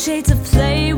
shade of play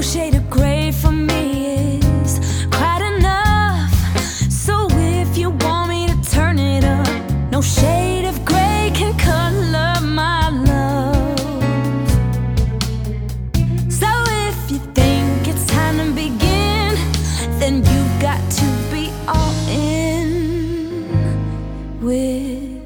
No shade of gray for me is quite enough. So if you want me to turn it up, no shade of gray can color my love. So if you think it's time to begin, then you've got to be all in with.